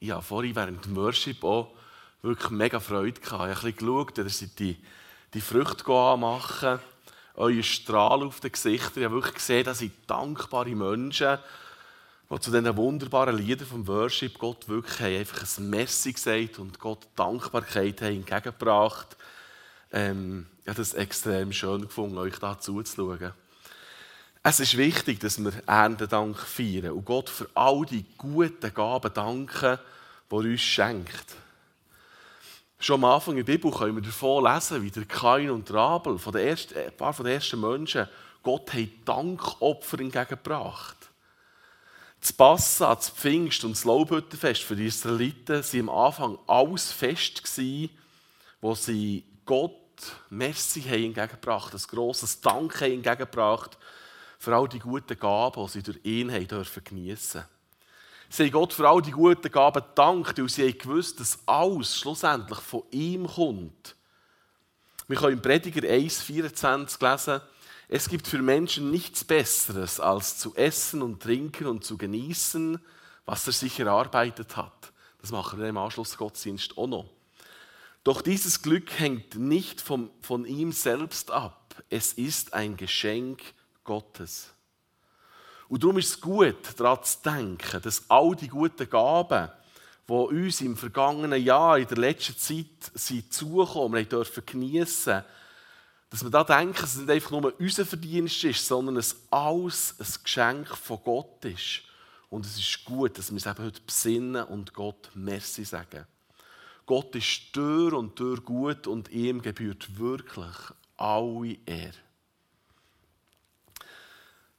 ich habe vorhin während dem Worship auch wirklich mega Freude gehabt. Ich habe ein bisschen geschaut, ihr seid die, die Früchte anmachen, euer Strahl auf den Gesichtern. Ich habe wirklich gesehen, dass sind dankbare Menschen, die zu diesen wunderbaren Liedern vom Worship Gott wirklich haben, einfach ein Messi gesagt und Gott Dankbarkeit haben entgegengebracht. Ähm, ich habe das extrem schön gefunden, euch da zuzuschauen. Es ist wichtig, dass wir Erntedank feiern und Gott für all die guten Gaben danken, die er uns schenkt. Schon am Anfang der Bibel können wir davon lesen, wie der Kain und der Abel, von den ersten, ein paar von den ersten Menschen, Gott hat Dankopfer entgegengebracht. Das Passa, das Pfingst und das Laubhüttenfest für die Israeliten waren am Anfang alles Fest, wo sie Gott Merci haben entgegengebracht, ein grosses Dank haben entgegengebracht für all die guten Gaben, die sie durch ihn haben dürfen geniessen. Sie haben Gott für all die guten Gaben gedankt, weil sie haben gewusst, dass alles schlussendlich von ihm kommt. Wir können im Prediger 1,24 lesen, es gibt für Menschen nichts Besseres, als zu essen und trinken und zu genießen, was er sich erarbeitet hat. Das machen wir im Anschlussgottesdienst auch noch. Doch dieses Glück hängt nicht vom, von ihm selbst ab. Es ist ein Geschenk Gottes. Und darum ist es gut, daran zu denken, dass all die guten Gaben, die uns im vergangenen Jahr, in der letzten Zeit sind zugekommen, wir dürfen geniessen, dass wir da denken, dass es nicht einfach nur unser Verdienst ist, sondern es alles ein Geschenk von Gott ist. Und es ist gut, dass wir es eben heute besinnen und Gott Merci sagen. Gott ist durch und durch gut und ihm gebührt wirklich alle Ehre.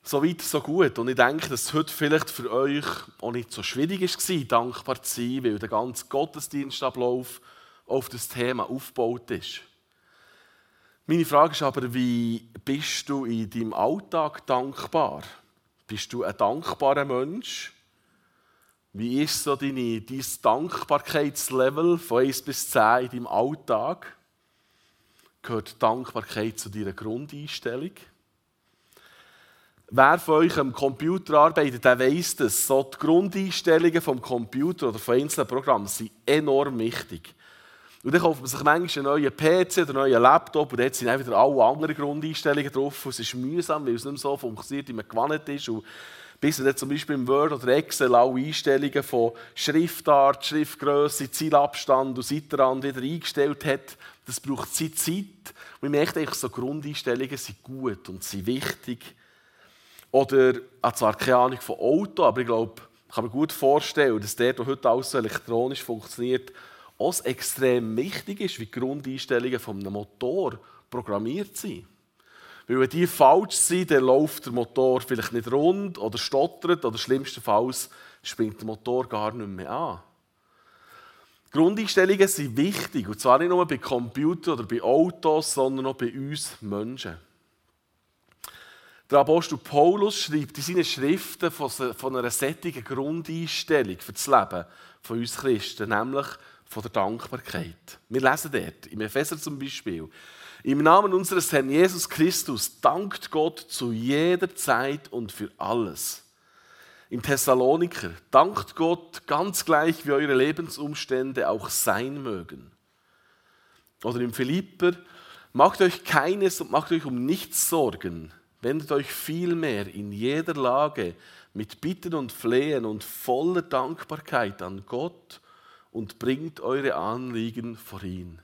So weit, so gut. Und ich denke, dass es heute vielleicht für euch auch nicht so schwierig war, dankbar zu sein, weil der ganze Gottesdienstablauf auf das Thema aufgebaut ist. Meine Frage ist aber, wie bist du in deinem Alltag dankbar? Bist du ein dankbarer Mensch? Wie ist so deine, dein Dankbarkeitslevel von 1 bis 10 in deinem Alltag? Gehört Dankbarkeit zu deiner Grundeinstellung? Wer von euch am Computer arbeitet, der weiß dass so die Grundeinstellungen vom Computer oder von einzelnen Programmen sind enorm wichtig. Und dann kauft man sich manchmal einen neuen PC oder einen neuen Laptop und dort sind auch wieder alle anderen Grundeinstellungen drauf. Und es ist mühsam, weil es nicht mehr so funktioniert, wie man gewohnt ist. Und bis man zum Beispiel im Word oder Excel alle Einstellungen von Schriftart, Schriftgröße, Zielabstand und Seitenrand wieder eingestellt hat, das braucht Zeit. Und ich merke so Grundeinstellungen sind gut und sind wichtig. Oder, habe zwar keine Ahnung von Auto, aber ich glaube, ich kann mir gut vorstellen, dass der, der heute alles elektronisch funktioniert, auch extrem wichtig ist, wie die Grundeinstellungen eines Motor programmiert sind. Weil wenn die falsch sind, dann läuft der Motor vielleicht nicht rund oder stottert oder schlimmstenfalls springt der Motor gar nicht mehr an. Grundeinstellungen sind wichtig, und zwar nicht nur bei Computern oder bei Autos, sondern auch bei uns Menschen. Der Apostel Paulus schreibt in seinen Schriften von einer sättigen Grundeinstellung für das Leben von uns Christen, nämlich von der Dankbarkeit. Wir lesen dort, im Epheser zum Beispiel, im Namen unseres Herrn Jesus Christus dankt Gott zu jeder Zeit und für alles. Im Thessaloniker dankt Gott ganz gleich, wie eure Lebensumstände auch sein mögen. Oder im Philipper macht euch keines und macht euch um nichts Sorgen Wendet euch vielmehr in jeder Lage mit Bitten und Flehen und voller Dankbarkeit an Gott und bringt eure Anliegen vor ihn.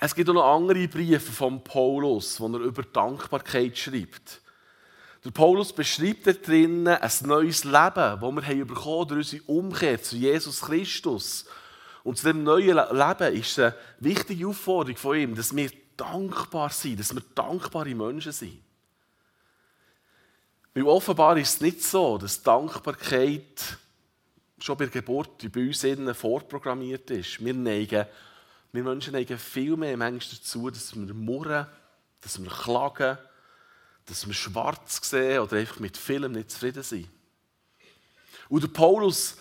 Es gibt auch noch andere Briefe von Paulus, wo er über Dankbarkeit schreibt. Der Paulus beschreibt da drinnen ein neues Leben, das wir haben bekommen durch unsere Umkehr zu Jesus Christus. Und zu diesem neuen Leben ist eine wichtige Aufforderung von ihm, dass wir dankbar sein, dass wir dankbare Menschen sind. Weil offenbar ist es nicht so, dass Dankbarkeit schon bei der Geburt bei uns innen vorprogrammiert ist. Wir, neigen, wir Menschen neigen viel mehr manchmal dazu, dass wir murren, dass wir klagen, dass wir schwarz sehen oder einfach mit vielem nicht zufrieden sind. Und der Paulus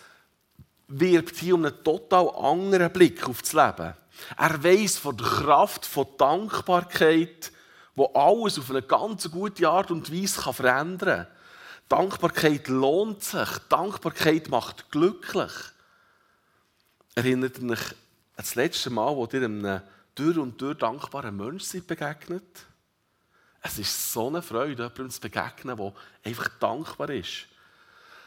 wirbt hier um einen total anderen Blick auf das Leben. Er weiß von der Kraft von Dankbarkeit, wo alles auf eine ganz gute Art und Weise verändern kann. Dankbarkeit lohnt sich. Dankbarkeit macht glücklich. Erinnert euch an das letzte Mal, wo ihr einem durch und durch dankbaren Menschen begegnet? Es ist so eine Freude, jemandem zu begegnen, der einfach dankbar ist.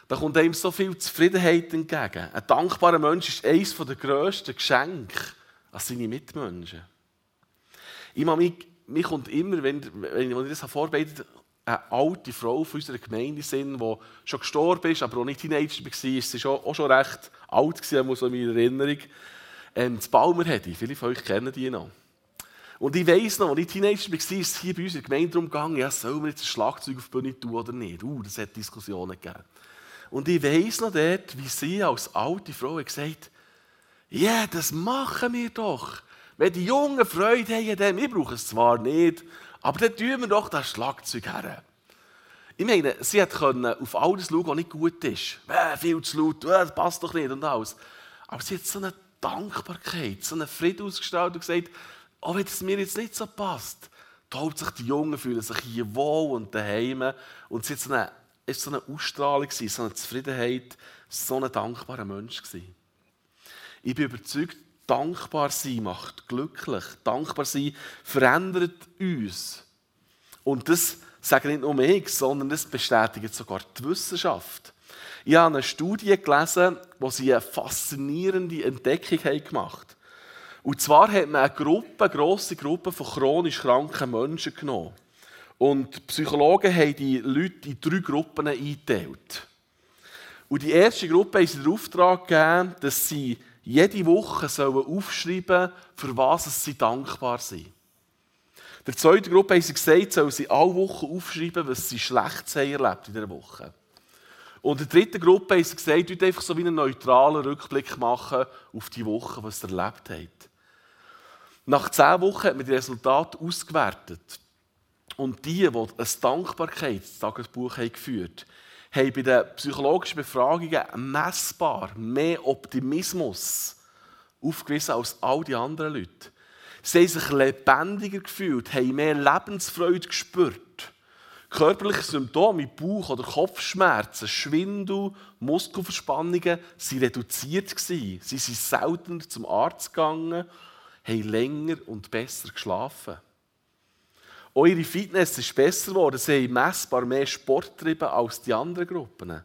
Da kommt einem so viel Zufriedenheit entgegen. Ein dankbarer Mensch ist eines der grössten Geschenke an seine Mitmenschen. Ich mich, mich kommt immer, wenn, wenn ich das vorbereitet eine alte Frau von unserer Gemeinde sind, die schon gestorben ist, aber auch nicht Teenager war. Sie war auch schon recht alt, gewesen, so meine Erinnerung. Ähm, das Balmerhedi, viele von euch kennen die noch. Und ich weiss noch, als ich Teenager war, ist es hier bei uns in der Gemeinde darum gegangen, ja, sollen wir jetzt ein Schlagzeug auf die Bühne tun oder nicht? Uh, das hat Diskussionen gegeben. Und ich weiss noch dort, wie sie als alte Frau gesagt hat, ja, das machen wir doch. Wenn die Jungen Freude haben, dann, wir brauchen es zwar nicht, aber dann tun wir doch das Schlagzeug her. Ich meine, sie konnte auf alles schauen, was nicht gut ist. Äh, viel zu laut, äh, das passt doch nicht und alles. Aber sie hat so eine Dankbarkeit, so einen Frieden ausgestrahlt und gesagt, auch wenn es mir jetzt nicht so passt, da sich die Jungen fühlen sich hier wohl und daheim. Und sie war so eine, so eine Ausstrahlung, so eine Zufriedenheit, so ein dankbarer Mensch. Ich bin überzeugt, Dankbar sein macht glücklich. Dankbar sein verändert uns. Und das sage nicht nur ich, sondern das bestätigt sogar die Wissenschaft. Ich habe eine Studie gelesen, wo sie eine faszinierende Entdeckung gemacht haben. Und zwar hat man eine Gruppe, eine grosse Gruppe von chronisch kranken Menschen genommen. Und Psychologen haben die Leute in drei Gruppen eingeteilt. Und die erste Gruppe haben sie den Auftrag gegeben, dass sie jede Woche sollen aufschreiben, für was sie dankbar sind. Der zweiten Gruppe haben sie gesagt, sollen sie alle Wochen aufschreiben, was sie schlecht haben erlebt in dieser Woche. Und der dritten Gruppe haben sie gesagt, dort einfach so wie einen neutralen Rückblick machen auf die Woche, was sie erlebt haben. Nach zehn Wochen hat man die Resultate ausgewertet. Und die, die ein Dankbarkeitstagebuch geführt haben, haben bei den psychologischen Befragungen messbar mehr Optimismus aufgewiesen als all die anderen Leute. Sie haben sich lebendiger gefühlt, haben mehr Lebensfreude gespürt. Körperliche Symptome wie Bauch- oder Kopfschmerzen, Schwindel, Muskelverspannungen waren reduziert. Sie sind seltener zum Arzt gegangen, haben länger und besser geschlafen. Ihre Fitness ist besser geworden. Sie haben messbar mehr Sport getrieben als die anderen Gruppen.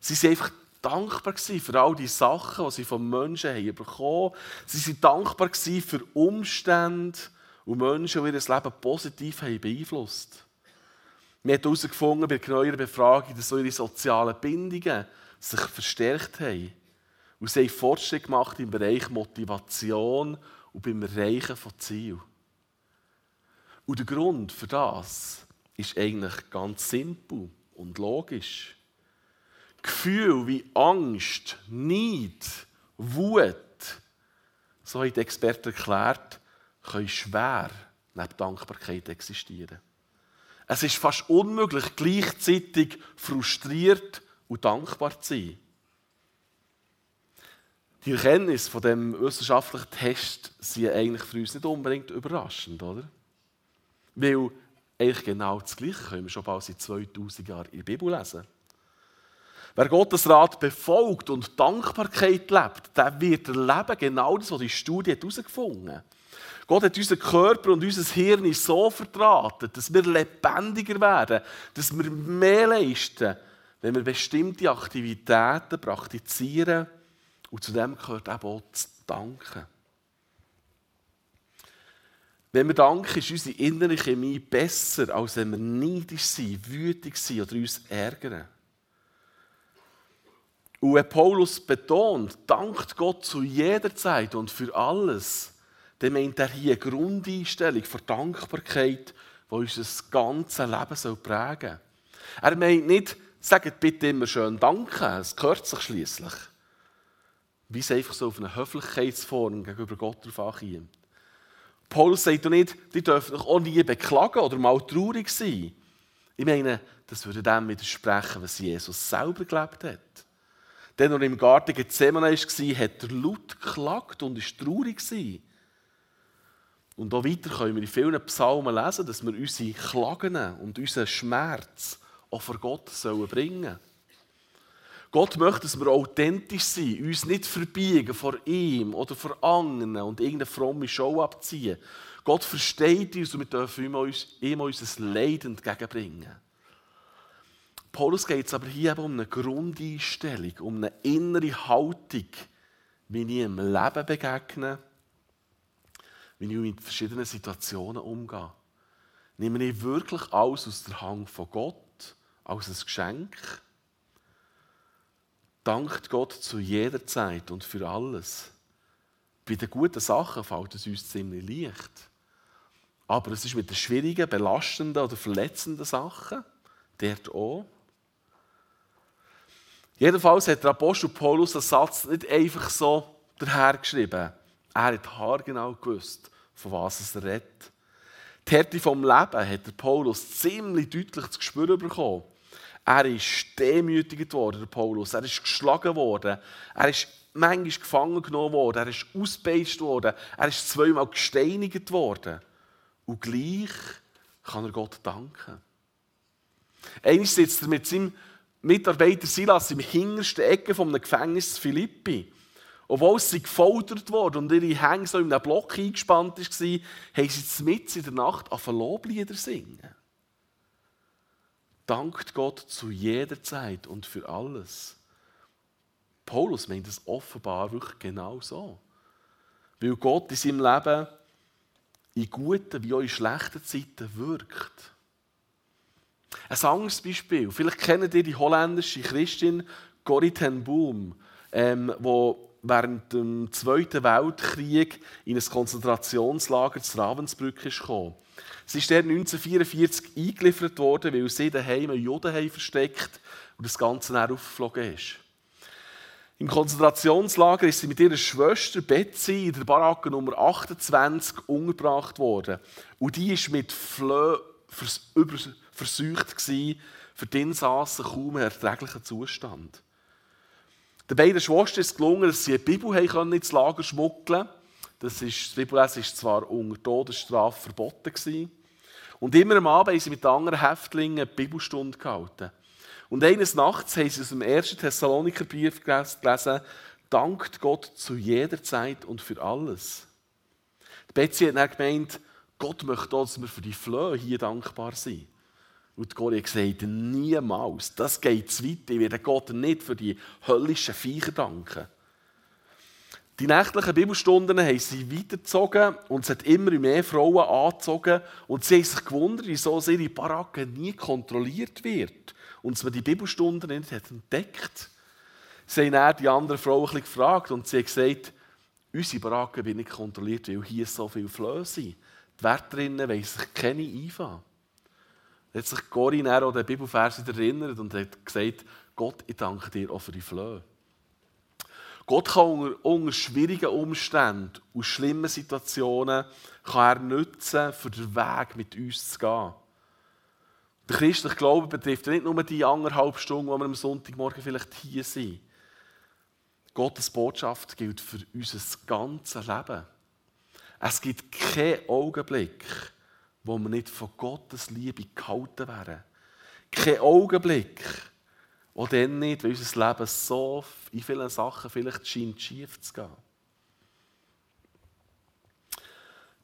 Sie waren einfach dankbar für all die Sachen, die sie von Menschen haben bekommen haben. Sie waren dankbar für Umstände und Menschen, die ihr Leben positiv haben beeinflusst Wir haben herausgefunden bei neuer Befragung, dass ihre sozialen Bindungen sich verstärkt haben. Und sie haben Fortschritte gemacht im Bereich Motivation und beim Erreichen von Zielen. Und der Grund für das ist eigentlich ganz simpel und logisch. Gefühle wie Angst, Neid, Wut, so haben die Experten erklärt, können schwer neben Dankbarkeit existieren. Es ist fast unmöglich, gleichzeitig frustriert und dankbar zu sein. Die Erkenntnisse von dem wissenschaftlichen Test sind eigentlich für uns nicht unbedingt überraschend, oder? Weil eigentlich genau das Gleiche können wir schon bald seit 2000 Jahren in der Bibel lesen. Wer Gottes Rat befolgt und Dankbarkeit lebt, der wird erleben genau das, was die Studie herausgefunden hat. Gott hat unseren Körper und unser Hirn so vertraten, dass wir lebendiger werden, dass wir mehr leisten, wenn wir bestimmte Aktivitäten praktizieren. Und zu dem gehört eben auch zu danken. Wenn wir danken, ist unsere innere Chemie besser, als wenn wir neidisch sind, wütig sind oder uns ärgern. Und wenn Paulus betont, dankt Gott zu jeder Zeit und für alles, dann meint er hier eine Grundeinstellung für Dankbarkeit, die unser ganzes Leben prägen soll. Er meint nicht, sagt bitte immer schön Danke, es gehört sich schließlich. Wie es einfach so auf eine Höflichkeitsform gegenüber Gott drauf ankommt. Paulus sagt doch nicht, die dürfen sich auch nie beklagen oder mal traurig sein. Ich meine, das würde dem widersprechen, was Jesus selber gelebt hat. Denn er im Garten Gethsemane war, hat er laut geklagt und war traurig. Und auch weiter können wir in vielen Psalmen lesen, dass wir unsere Klagen und unseren Schmerz auch vor Gott bringen sollen. Gott möchte, dass wir authentisch sind, uns nicht verbiegen vor ihm oder vor anderen und irgendeine fromme Show abziehen. Gott versteht uns und wir dürfen ihm, uns, ihm unser Leid entgegenbringen. Paulus geht es aber hier eben um eine Grundeinstellung, um eine innere Haltung, wie ich im Leben begegne, wie ich mit verschiedenen Situationen umgehe. Nehme ich wirklich alles aus der Hand von Gott, als ein Geschenk? Dankt Gott zu jeder Zeit und für alles. Bei den guten Sachen fällt es uns ziemlich leicht. Aber es ist mit den schwierigen, belastenden oder verletzenden Sachen dort auch. Jedenfalls hat der Apostel Paulus den Satz nicht einfach so dahergeschrieben. Er hat haargenau gewusst, von was er redet. Die Härte vom Leben hat der Paulus ziemlich deutlich zu spüren bekommen. Er ist demütigt worden, der Paulus. Er ist geschlagen worden. Er ist manchmal gefangen genommen worden. Er ist ausgepeitscht worden. Er ist zweimal gesteinigt worden. Und gleich kann er Gott danken. Einmal sitzt er mit seinem Mitarbeiter Silas im hintersten Ecke einem Gefängnis Philippi. Obwohl sie gefoltert wurden und ihre Hänge so in einem Block eingespannt waren, haben sie mitten in der Nacht auf Loblieder singen. Dankt Gott zu jeder Zeit und für alles. Paulus meint es offenbar wirklich genau so. Weil Gott in seinem Leben in guten wie auch in schlechten Zeiten wirkt. Ein anderes Beispiel. Vielleicht kennt ihr die holländische Christin Corrie ten Boom, ähm, die während dem Zweiten Weltkrieg in ein Konzentrationslager zu Ravensbrück ist gekommen. Sie ist dort 1944 eingeliefert worden, weil sie daheim einen Juden versteckt und das Ganze dann aufgeflogen ist. Im Konzentrationslager ist sie mit ihrer Schwester Betsy in der Baracke Nummer 28 umgebracht worden. Und die ist mit Flö verseucht gewesen, für die Insassen kaum einen erträglichen Zustand. Den beiden Schwestern ist es gelungen, dass sie eine Bibel ins Lager schmuggeln konnten. Das, ist, das Bibellesen war zwar unter Todesstrafe verboten. Gewesen. Und immer am Abend haben sie mit anderen Häftlingen eine Bibelstunde gehalten. Und eines Nachts haben sie aus dem ersten Thessalonikerbrief gelesen, dankt Gott zu jeder Zeit und für alles. Die Betsy hat dann gemeint, Gott möchte auch, dass wir für die Flöhe hier dankbar sind. Und hat gesagt, niemals, das geht zu weit, ich werde Gott nicht für die höllischen Viecher danken. Die nächtlichen Bibelstunden haben sie weitergezogen und es hat immer mehr Frauen angezogen und sie haben sich gewundert, wieso ihre Baracke nie kontrolliert wird und man die Bibelstunden nicht hat entdeckt. Sie haben dann die anderen Frauen ein gefragt und sie haben gesagt, unsere Baracke wird nicht kontrolliert, weil hier so viele Flöhe sind. Die Wärterinnen wollen sich keine einfahren. Hat sich Corinne an den Bibelvers erinnert und hat gesagt, Gott, ich danke dir auch für die Flöhe. Gott kann unter, unter, schwierigen Umständen und schlimmen Situationen kann er nutzen, für den Weg mit uns zu gehen. Der christliche Glaube betrifft nicht nur die anderthalb Stunden, wo wir am Sonntagmorgen vielleicht hier sind. Gottes Botschaft gilt für unser ganzes Leben. Es gibt keinen Augenblick, wo wir nicht von Gottes Liebe gehalten werden. Kein Augenblick, auch dann nicht, weil unser Leben so in vielen Sachen vielleicht scheint schief zu gehen.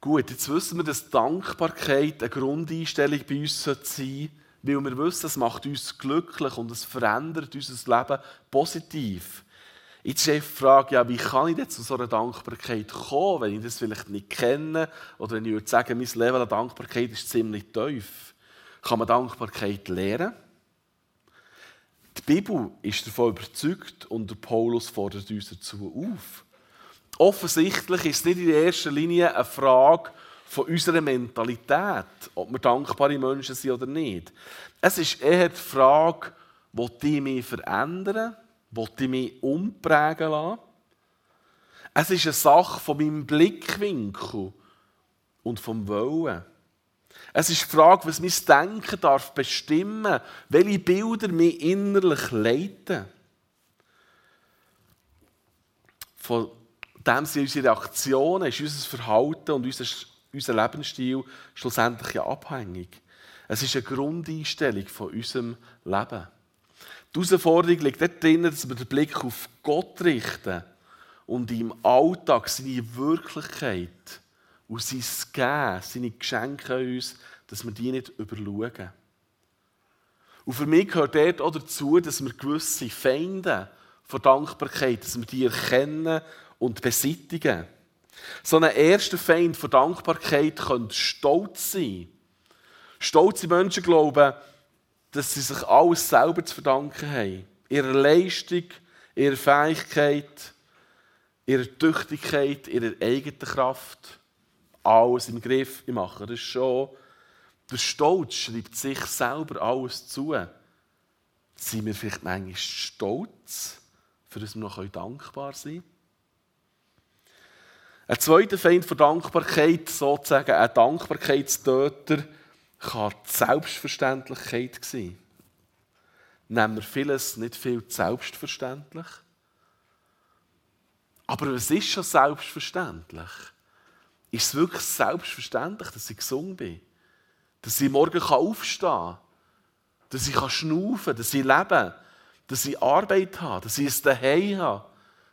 Gut, jetzt wissen wir, dass Dankbarkeit eine Grundeinstellung bei uns sein sollte, weil wir wissen, es macht uns glücklich und es verändert unser Leben positiv. Jetzt ist die Frage, ja, wie kann ich denn zu so einer Dankbarkeit kommen, wenn ich das vielleicht nicht kenne oder wenn ich würde sagen, mein Level an Dankbarkeit ist ziemlich tief. Kann man Dankbarkeit lernen? Die Bibel ist davon überzeugt und der Paulus fordert uns dazu auf. Offensichtlich ist es nicht in erster Linie eine Frage von unserer Mentalität, ob wir dankbare Menschen sind oder nicht. Es ist eher die Frage, die mich verändern? Will die mich umprägen lassen? Es ist eine Sache von meinem Blickwinkel und vom Wollen. Es ist die Frage, was mein Denken darf bestimmen, welche Bilder mich innerlich leiten. Von dem sind unsere Reaktionen, ist unser Verhalten und unser, unser Lebensstil schlussendlich ja abhängig. Es ist eine Grundeinstellung von unserem Leben. Die Herausforderung liegt dort drin, dass wir den Blick auf Gott richten und im Alltag seine Wirklichkeit und sein Geben, seine Geschenke an uns, dass wir die nicht überschauen. Und für mich gehört dort auch dazu, dass wir gewisse Feinde von Dankbarkeit, dass wir die erkennen und beseitigen. So ein erster Feind von Dankbarkeit könnte Stolz sein. Stolze Menschen glauben, dass sie sich alles selber zu verdanken haben. Ihre Leistung, ihre Fähigkeit, ihre Tüchtigkeit, ihre eigene Kraft. Alles im Griff, ich mache das schon. Der Stolz schreibt sich selber alles zu. Sind wir vielleicht manchmal stolz, für das wir noch dankbar sein können? Ein zweiter Feind von Dankbarkeit, sozusagen ein Dankbarkeitstöter, kann die Selbstverständlichkeit sein. Nehmen wir vieles nicht viel selbstverständlich? Aber was ist schon selbstverständlich? Ist es wirklich selbstverständlich, dass ich gesund bin? Dass ich morgen aufstehen kann? Dass ich schnaufen kann? Dass ich lebe? Dass ich Arbeit habe? Dass ich ein Zuhause habe?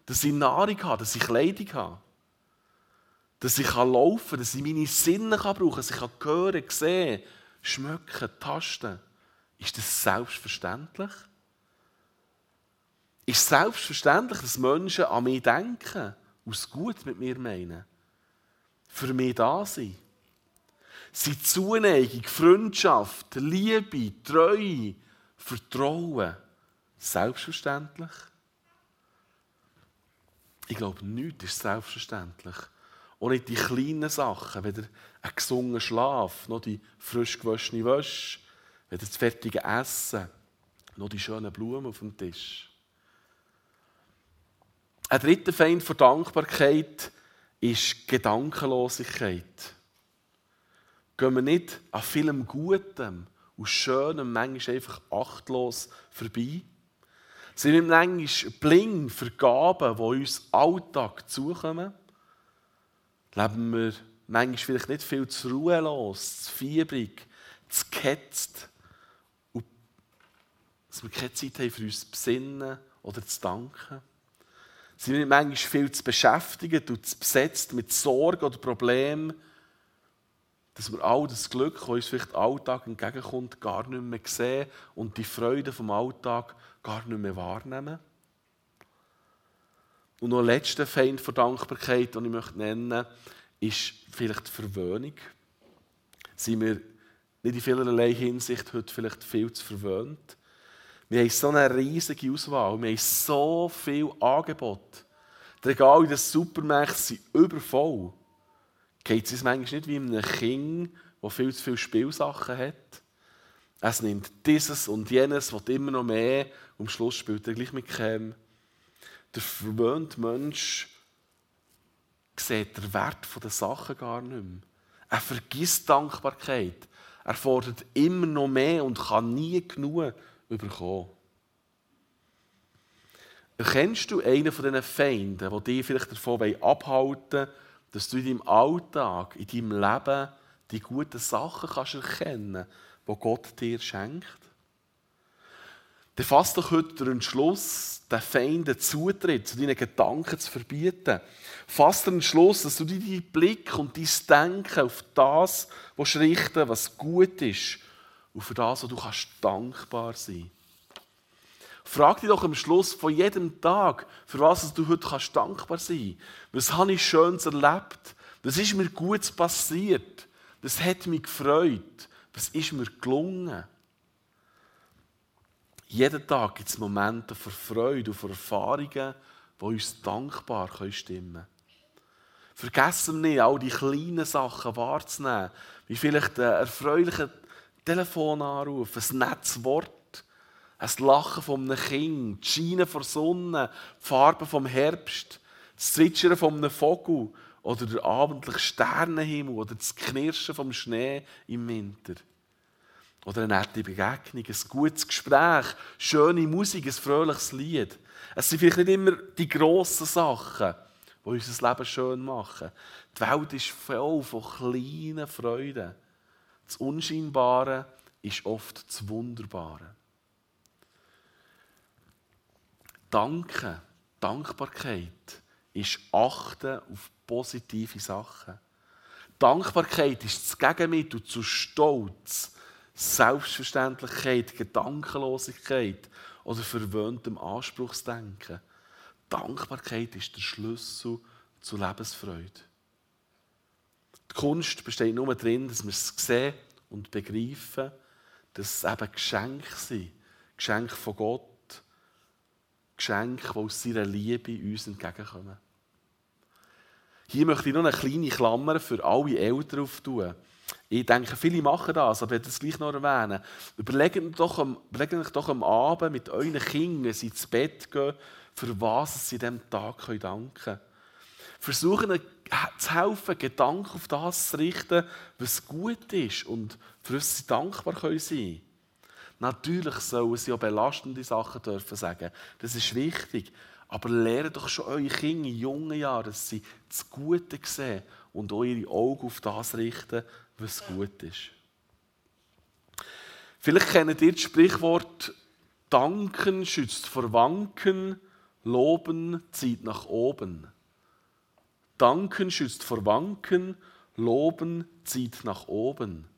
Dass ich Nahrung habe? Dass ich Kleidung habe? Dass ich laufen kann? Dass ich meine Sinne brauchen kann? Dass ich hören, sehen, schmecken, tasten? Ist das selbstverständlich? Ist selbstverständlich, dass Menschen an mich denken, aus gut mit mir meinen, für mich da sind. Sie Zuneigung, Freundschaft, Liebe, Treue, Vertrauen, selbstverständlich? Ich glaube, nichts ist selbstverständlich. Auch nicht die kleinen Sachen, weder ein gesunder Schlaf, noch die frisch gewaschene Wäsche, weder das fertige Essen, noch die schönen Blumen auf dem Tisch. Ein dritter Feind von Dankbarkeit ist Gedankenlosigkeit. Gehen wir nicht an vielem Gutem und Schönem manchmal einfach achtlos vorbei? Sind wir manchmal blind für Gaben, die uns Alltag zukommen? Leben wir manchmal vielleicht nicht viel zu ruhelos, zu fiebrig, zu gehetzt dass wir keine Zeit haben, für uns zu besinnen oder zu danken? sind wir manchmal viel zu beschäftigt und zu besetzt mit Sorgen oder Problemen, dass wir all das Glück, das uns vielleicht Alltag entgegenkommt, gar nicht mehr sehen und die Freude vom Alltag gar nicht mehr wahrnehmen. Und noch ein letzter Feind von Dankbarkeit, den ich möchte nennen ist vielleicht die Verwöhnung. Sind wir nicht in vielerlei Hinsicht heute vielleicht viel zu verwöhnt? Wir haben so eine riesige Auswahl. Wir haben so viel Angebot. Die Regale in den Supermärkten sind übervoll. Geht es uns manchmal nicht wie einem Kind, das viel zu viele Spielsachen hat? Es nimmt dieses und jenes, wird immer noch mehr und am Schluss spielt er gleich mit keinem. Der verwöhnte Mensch sieht den Wert der Sachen gar nicht mehr. Er vergisst Dankbarkeit. Er fordert immer noch mehr und kann nie genug bekommen. Erkennst du einen von diesen Feinden, die dich vielleicht davon abhalten wollen, dass du in deinem Alltag, in deinem Leben die guten Sachen kannst erkennen die Gott dir schenkt? Dann fass doch heute den Entschluss, den Feinden Zutritt zu deinen Gedanken zu verbieten. Fass den Entschluss, dass du deinen Blick und dein Denken auf das richten was gut ist und für das, wo du kannst dankbar sein Frag dich doch am Schluss von jedem Tag, für was du heute kannst dankbar sein Was habe ich Schönes erlebt? Was ist mir Gutes passiert? Was hat mich gefreut? Was ist mir gelungen? Jeden Tag gibt es Momente von Freude und von Erfahrungen, die uns dankbar stimmen können. Vergessen wir nicht, all die kleinen Sachen wahrzunehmen, wie vielleicht ein erfreulicher Telefonanruf, ein nettes Wort, ein Lachen von einem Kind, die Scheine der Sonne, die Farben vom Herbst, das Zwitschern von einem Vogel oder der abendliche Sternenhimmel oder das Knirschen vom Schnee im Winter. Oder eine nette Begegnung, ein gutes Gespräch, schöne Musik, ein fröhliches Lied. Es sind vielleicht nicht immer die grossen Sachen, die unser Leben schön machen. Die Welt ist voll von kleinen Freuden. Das Unscheinbare ist oft das Wunderbare. Danke, Dankbarkeit ist Achten auf positive Sachen. Dankbarkeit ist das Gegenmittel zu Stolz, Selbstverständlichkeit, Gedankenlosigkeit oder verwöhntem Anspruchsdenken. Dankbarkeit ist der Schlüssel zur Lebensfreude. Die Kunst besteht nur darin, dass wir es sehen und begreifen, dass es eben Geschenke sind. Geschenke von Gott. Geschenke, die aus seiner Liebe uns entgegenkommen. Hier möchte ich noch eine kleine Klammer für alle Eltern auftun. Ich denke, viele machen das, aber ich werde das gleich noch erwähnen. Überlegt euch doch, am, überlegt doch am Abend mit euren Kindern, sie ins Bett gehen, für was sie diesem Tag danken können. Versuchen zu helfen, Gedanken auf das zu richten, was gut ist und für was sie dankbar sein können. Natürlich sollen sie auch belastende Sachen dürfen sagen. Das ist wichtig. Aber lehrt doch schon eure Kinder in jungen Jahren, dass sie das Gute sehen und auch ihre Augen auf das richten, was gut ist. Vielleicht kennt ihr das Sprichwort Danken schützt vor Wanken, Loben zieht nach oben. Danken schützt vor Wanken, Loben zieht nach oben.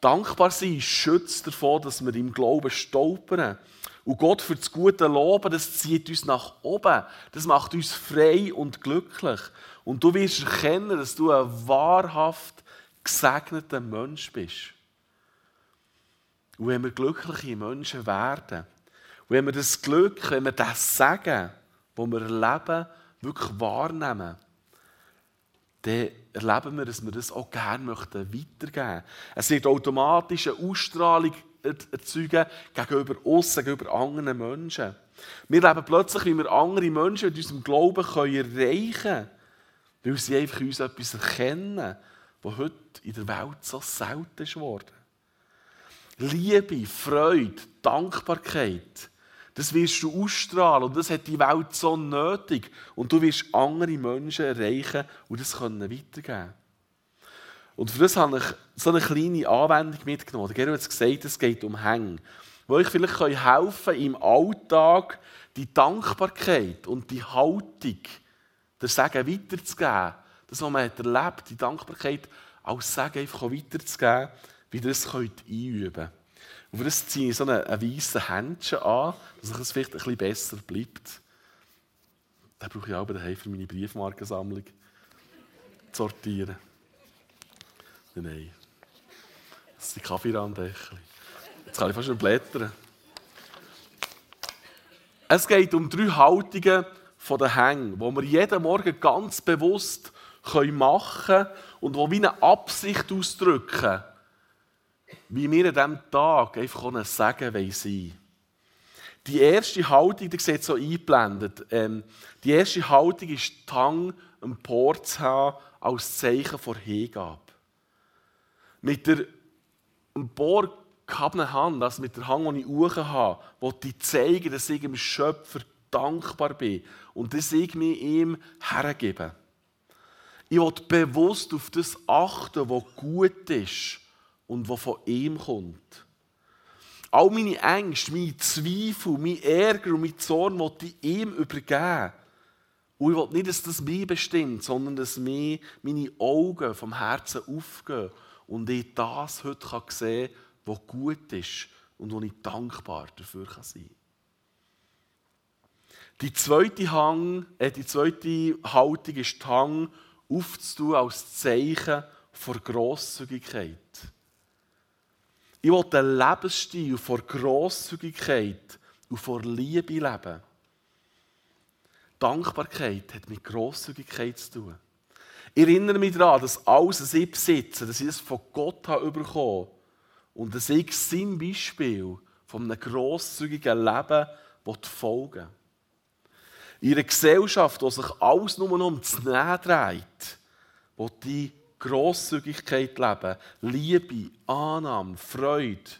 Dankbar sein schützt davor, dass wir im Glauben stolpern. Und Gott für das gute Loben, das zieht uns nach oben. Das macht uns frei und glücklich. Und du wirst erkennen, dass du ein wahrhaft gesegneter Mensch bist. Und wenn wir glückliche Menschen werden, wenn wir das Glück, wenn wir das Sagen, das wir erleben, wirklich wahrnehmen, dann erleben wir, dass wir das auch gerne weitergeben möchten. Es wird automatisch eine Ausstrahlung erzeugen gegenüber uns, gegenüber anderen Menschen. Wir leben plötzlich, wie wir andere Menschen mit unserem Glauben erreichen können, weil sie einfach uns etwas erkennen, was heute in der Welt so selten ist geworden. Liebe, Freude, Dankbarkeit, das wirst du ausstrahlen und das hat die Welt so nötig. Und du wirst andere Menschen erreichen und das können weitergeben. Und für das habe ich so eine kleine Anwendung mitgenommen. Der Gero hat gesagt, es geht um Hängen. Wo ich vielleicht helfen kann, im Alltag die Dankbarkeit und die Haltung, der Segen weiterzugeben. Das, was man hat erlebt, die Dankbarkeit als Segen einfach weiterzugeben, wie ihr es einüben könnt. Und für das ziehe ich so einen weißen Händchen an, dass es vielleicht ein bisschen besser bleibt. Den brauche ich auch daheim für meine Briefmarkensammlung zu sortieren. Nein. Das sind Kaffeerandächchen. Jetzt kann ich fast schon blättern. Es geht um drei Haltungen von den Hängen, die wir jeden Morgen ganz bewusst machen können und die wie eine Absicht ausdrücken wie wir an diesem Tag einfach ein Segen sein Die erste Haltung, die sieht so eingeblendet, ähm, die erste Haltung ist, die Hang empor zu haben als Zeichen vor Hingabe. Mit der emporgehabenen Hand, also mit der Hand, die ich hoch habe, will ich zeigen, dass ich dem Schöpfer dankbar bin und dass ich mich ihm hergebe. Ich will bewusst auf das achten, was gut ist und was von ihm kommt. All meine Ängste, meine Zweifel, mein Ärger und mein Zorn will ich ihm übergeben. Und ich will nicht, dass das mich bestimmt, sondern dass mir meine Augen vom Herzen aufgehen und ich das heute sehen kann, was gut ist und wo ich dankbar dafür sein kann. Die zweite, Hang, äh, die zweite Haltung ist die Hang aufzutun als Zeichen vor Grosszügigkeit. Ich will einen Lebensstil vor Grosszügigkeit und vor Liebe leben. Dankbarkeit hat mit Grosszügigkeit zu tun. Ich erinnere mich daran, dass alles, was ich besitze, dass ich es von Gott habe bekommen und dass ich sein Beispiel von einem grosszügigen Leben folgen In einer Gesellschaft, wo sich alles nur noch um das Nähen dreht, wo die Grosszügigkeit leben, Liebe, Annahme, Freude,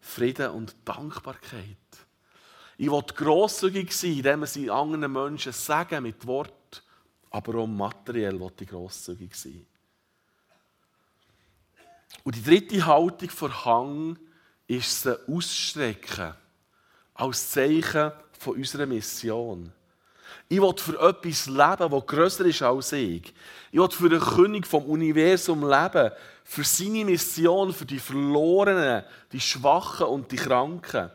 Frieden und Dankbarkeit. Ich will grosszügig sein, indem wir anderen Menschen sagen mit Wort, aber auch materiell will ich grosszügig sein. Und die dritte Haltung vor Hang ist sie ausstrecken als Zeichen von unserer Mission. Ich will für etwas leben, das grösser ist als ich. Ich will für den König vom Universum leben, für seine Mission, für die Verlorenen, die Schwachen und die Kranken.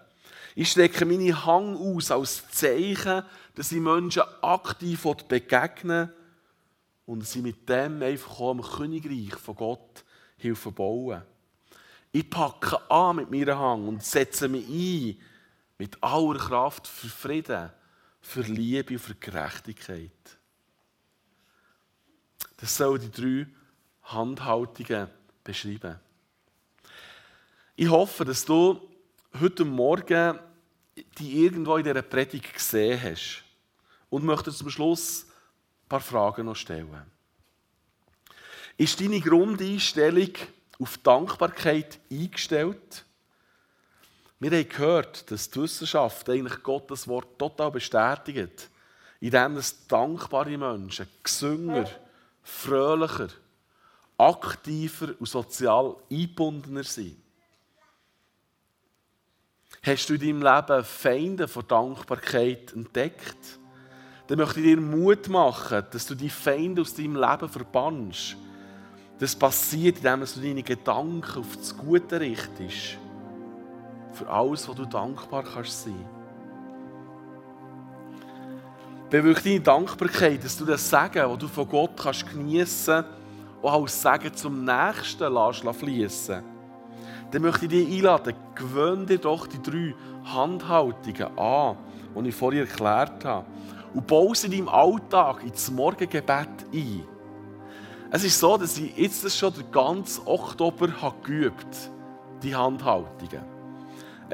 Ich strecke meine Hang aus als Zeichen, dass ich Menschen aktiv begegnen und ich mit dem einfach auch am Königreich von Gott helfen bauen. Ich packe an mit meinem Hang und setze mich ein mit aller Kraft für Frieden für Liebe und für Gerechtigkeit. Das soll die drei Handhaltungen beschreiben. Ich hoffe, dass du heute Morgen die irgendwo in dieser Predigt gesehen hast und möchte zum Schluss ein paar Fragen noch stellen. Ist deine Grundeinstellung auf Dankbarkeit eingestellt? Wir haben gehört, dass die Wissenschaft eigentlich Gottes Wort total bestätigt, indem es dankbare Menschen, gesünger, fröhlicher, aktiver und sozial eingebundener sind. Hast du in deinem Leben Feinde von Dankbarkeit entdeckt? Dann möchte ich dir Mut machen, dass du die Feinde aus deinem Leben verbannst. Das passiert, indem du deine Gedanken auf das Gute richtest für alles, was du dankbar kannst sein. Bewirkt deine Dankbarkeit, dass du das Segen, das du von Gott kannst geniessen kannst, auch als Segen zum Nächsten fließen Dann möchte ich dich einladen, gewöhne dir doch die drei Handhaltungen an, die ich vorhin erklärt habe, und baue sie in deinem Alltag ins Morgengebet ein. Es ist so, dass ich jetzt schon den ganzen Oktober habe geübt die Handhaltungen.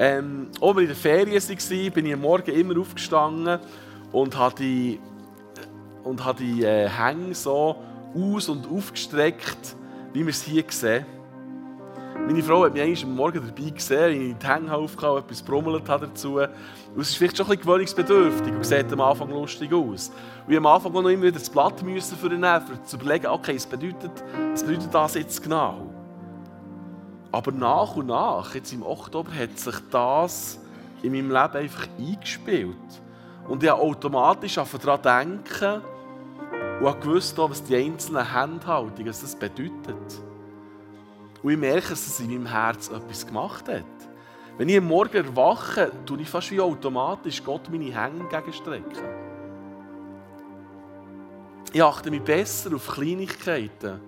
Ähm, als wir in der Ferien waren, bin ich am Morgen immer aufgestanden und habe die, und habe die äh, Hänge so aus- und aufgestreckt, wie wir es hier sehen. Meine Frau hat mich eigentlich am Morgen dabei gesehen, wie ich die Hänge aufgehauen und etwas brummelt habe dazu. Und es ist vielleicht schon ein bisschen gewöhnungsbedürftig und sieht am Anfang lustig aus. Und ich am Anfang auch noch immer wieder das Blatt müssen für ihn nehmen, um zu überlegen, okay, was bedeutet, was bedeutet das jetzt genau? Aber nach und nach, jetzt im Oktober, hat sich das in meinem Leben einfach eingespielt. Und ich habe automatisch daran denken und habe gewusst, was die einzelnen Handhaltungen was das bedeutet. Und ich merke, dass es in meinem Herz etwas gemacht hat. Wenn ich am Morgen erwache, tue ich fast wie automatisch Gott meine Hände entgegenstrecken. Ich achte mich besser auf Kleinigkeiten,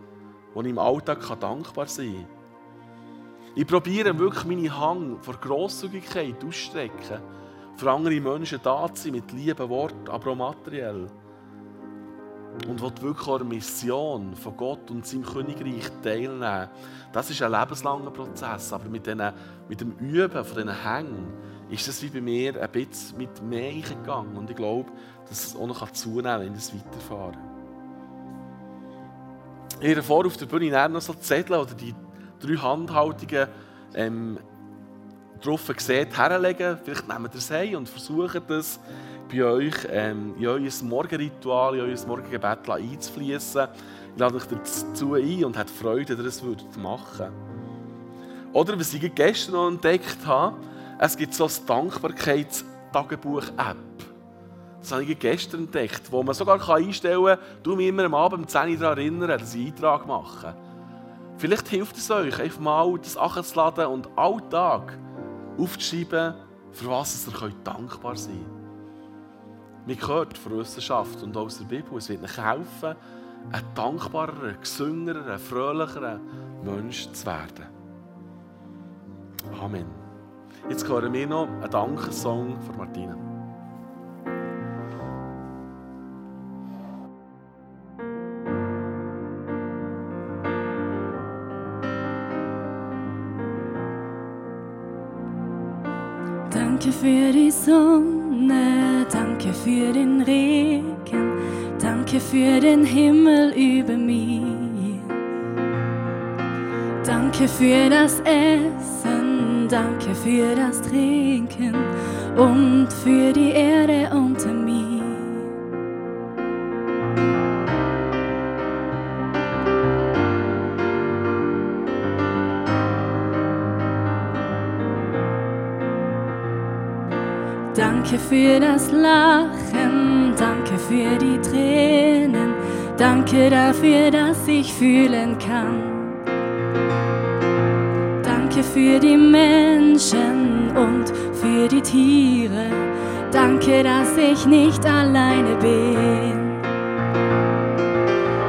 die ich im Alltag dankbar sein kann. Ich probiere wirklich meine Hang vor Grosszügigkeit auszustrecken, für andere Menschen da zu sein, mit lieben Worten, aber auch materiell. Und will wirklich auch eine Mission von Gott und seinem Königreich teilnehmen. Das ist ein lebenslanger Prozess, aber mit, den, mit dem Üben von diesen Hängen ist es wie bei mir ein bisschen mit mehr gegangen. Und ich glaube, dass es auch noch zunehmen kann, wenn ich es weiterfahre. Ich vor auf der Bühne noch so Zettel oder die drei Handhaltungen ähm, drauf seht, herlegen. Vielleicht nehmt ihr es heim und versucht es bei euch ähm, in euer Morgenritual, in euer Morgengebet einzufließen. Ich lade euch dazu ein und habt Freude, dass ihr es machen würdet. Oder was ich gestern noch entdeckt habe, es gibt so ein Dankbarkeitstagebuch-App. Das habe ich gestern entdeckt, wo man sogar einstellen kann, du mich immer am Abend um 10 Uhr daran erinnern, dass ich einen Eintrag mache. Vielleicht hilft es euch, einfach mal das anzuladen und Alltag aufzuschreiben, für was ihr könnt dankbar sein könnt. Mir gehört von Wissenschaft und aus der Bibel, es wird euch helfen, ein dankbarer, gesüngerer, fröhlicherer Mensch zu werden. Amen. Jetzt hören wir noch einen Dankesong von Martina. Danke für die Sonne, danke für den Regen, danke für den Himmel über mir. Danke für das Essen, danke für das Trinken und für die Erde unter mir. Danke für das Lachen, danke für die Tränen, danke dafür, dass ich fühlen kann. Danke für die Menschen und für die Tiere, danke, dass ich nicht alleine bin.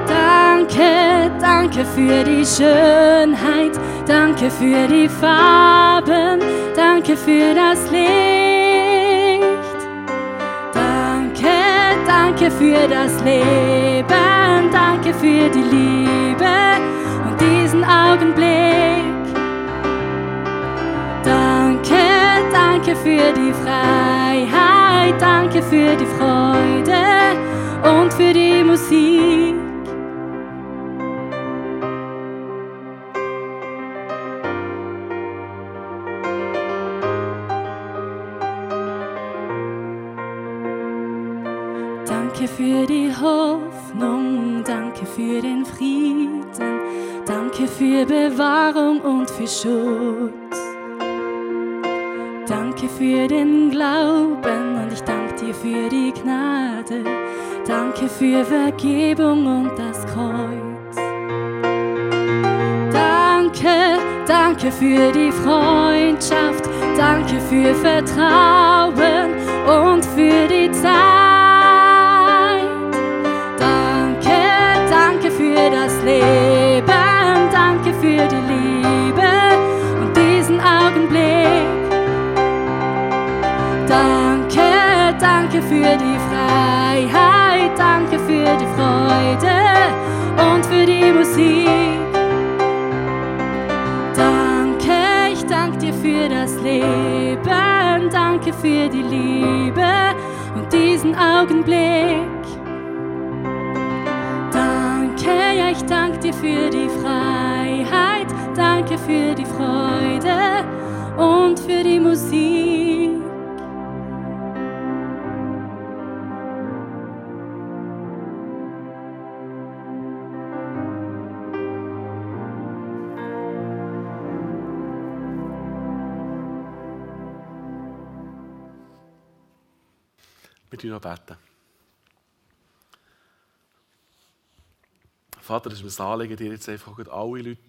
Danke, danke für die Schönheit, danke für die Farben, danke für das Licht. Danke für das Leben, danke für die Liebe und diesen Augenblick. Danke, danke für die Freiheit, danke für die Freude und für die Musik. Bewahrung und für Schutz. Danke für den Glauben und ich danke dir für die Gnade. Danke für Vergebung und das Kreuz. Danke, danke für die Freundschaft, danke für Vertrauen und für die Zeit. Danke, danke für das Leben, für die Liebe und diesen Augenblick. Danke, danke für die Freiheit, danke für die Freude und für die Musik. Danke, ich danke dir für das Leben, danke für die Liebe und diesen Augenblick. Danke, ja, ich danke dir für die Freiheit, danke für die Freude und für die Musik. Beten noch. Beten. Vater, es ist mir ein Anliegen, dir jetzt einfach alle Leute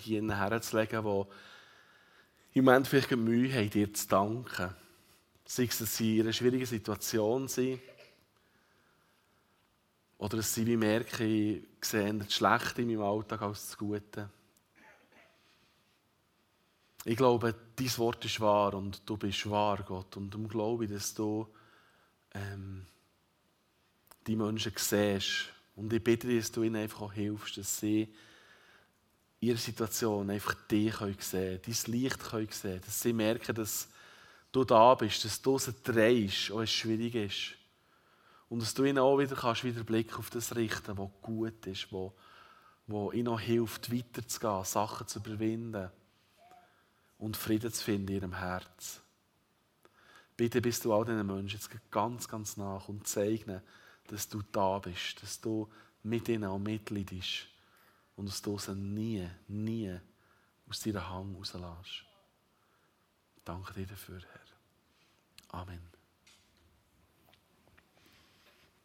hier herzulegen, die im Moment vielleicht Mühe haben, dir zu danken. Sei es, dass sie in einer schwierigen Situation sind, oder dass sie wie merken, ich sehe das Schlechte in meinem Alltag als das Gute. Ich glaube, dein Wort ist wahr und du bist wahr, Gott. Und darum glaube ich, dass du ähm, die Menschen siehst. Und ich bitte dich, dass du ihnen einfach auch hilfst, dass sie in ihrer Situation einfach dich können sehen können, dein Licht können sehen dass sie merken, dass du da bist, dass du sie drehst, auch es schwierig ist. Und dass du ihnen auch wieder, kannst, wieder Blick auf das richten was gut ist, wo, wo ihnen auch hilft, weiterzugehen, Sachen zu überwinden und Frieden zu finden in ihrem Herz. Bitte bist du all diesen Menschen jetzt ganz, ganz nach und zeig dass du da bist, dass du mit ihnen auch mitleidest und du sie nie, nie aus deiner Hand rauslässt. Danke dir dafür, Herr. Amen.